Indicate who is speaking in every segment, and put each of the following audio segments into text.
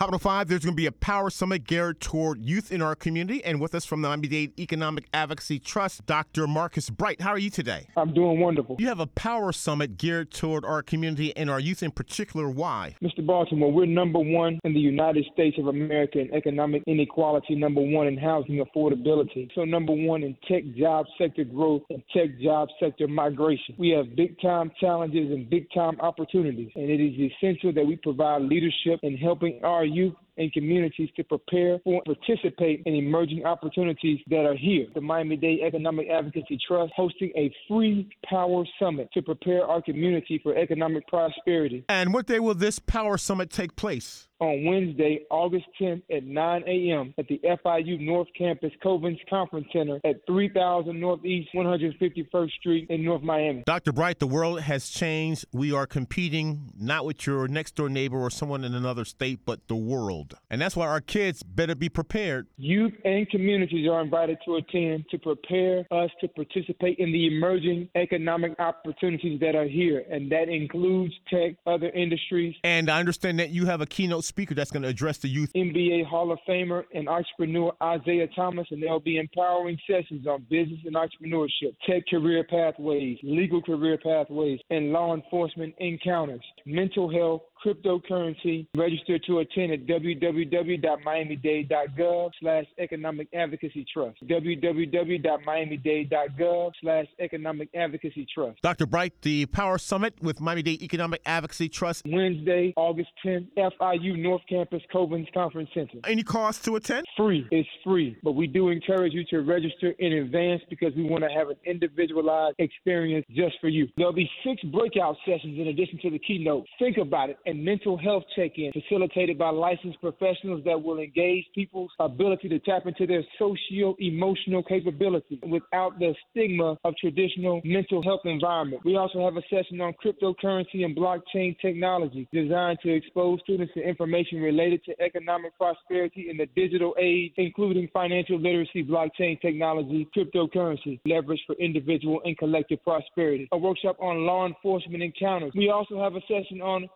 Speaker 1: Hot 5, there's going to be a power summit geared toward youth in our community. And with us from the Miami Dade Economic Advocacy Trust, Dr. Marcus Bright. How are you today?
Speaker 2: I'm doing wonderful.
Speaker 1: You have a power summit geared toward our community and our youth in particular. Why?
Speaker 2: Mr. Baltimore, we're number one in the United States of America in economic inequality, number one in housing affordability. So, number one in tech job sector growth and tech job sector migration. We have big time challenges and big time opportunities. And it is essential that we provide leadership in helping our youth and communities to prepare for and participate in emerging opportunities that are here. The Miami Dade Economic Advocacy Trust hosting a free power summit to prepare our community for economic prosperity.
Speaker 1: And what day will this power summit take place?
Speaker 2: on Wednesday, August 10th at 9 a.m. at the FIU North Campus Kovens Conference Center at 3000 Northeast 151st Street in North Miami.
Speaker 1: Dr. Bright, the world has changed. We are competing not with your next door neighbor or someone in another state, but the world. And that's why our kids better be prepared.
Speaker 2: Youth and communities are invited to attend to prepare us to participate in the emerging economic opportunities that are here. And that includes tech, other industries.
Speaker 1: And I understand that you have a keynote speaker that's going to address the youth.
Speaker 2: NBA Hall of Famer and entrepreneur Isiah Thomas, and there'll be empowering sessions on business and entrepreneurship, tech career pathways, legal career pathways, and law enforcement encounters, mental health, cryptocurrency. Register to attend at www.miamidade.gov slash economic advocacy trust. www.miamidade.gov slash economic advocacy trust.
Speaker 1: Dr. Bright, the Power Summit with Miami Dade Economic Advocacy Trust.
Speaker 2: Wednesday, August 10th, FIU North Campus Kovens Conference Center.
Speaker 1: Any cost to attend?
Speaker 2: Free. It's free. But we do encourage you to register in advance because we want to have an individualized experience just for you. There'll be six breakout sessions in addition to the keynote. Think about it and mental health check-in facilitated by licensed professionals that will engage people's ability to tap into their socio-emotional capability without the stigma of traditional mental health environment. We also have a session on cryptocurrency and blockchain technology designed to expose students to information related to economic prosperity in the digital age, including financial literacy, blockchain technology, cryptocurrency, leverage for individual and collective prosperity. A workshop on law enforcement encounters. We also have a session on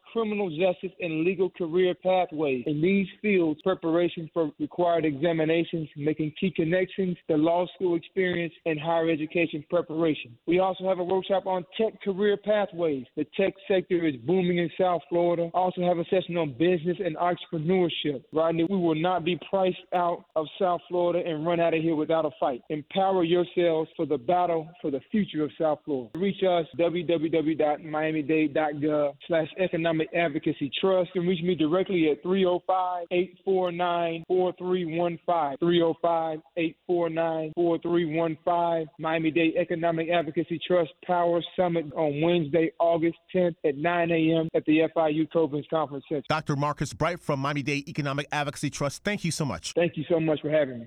Speaker 2: criminal justice and legal career pathways. In these fields, preparation for required examinations, making key connections, the law school experience, and higher education preparation. We also have a workshop on tech career pathways. The tech sector is booming in South Florida. Also have a session on business and entrepreneurship. Rodney, we will not be priced out of South Florida and run out of here without a fight. Empower yourselves for the battle for the future of South Florida. Reach us www.miamidade.gov slash economic advocacy trust. You can reach me directly at 305 849 4315. 305 849 4315. Miami Dade Economic Advocacy Trust Power Summit on Wednesday, August 10th at 9 a.m. at the FIU Kovens Conference Center.
Speaker 1: Dr. Marcus Bright from Miami Dade Economic Advocacy Trust, thank you so much.
Speaker 2: Thank you so much for having me.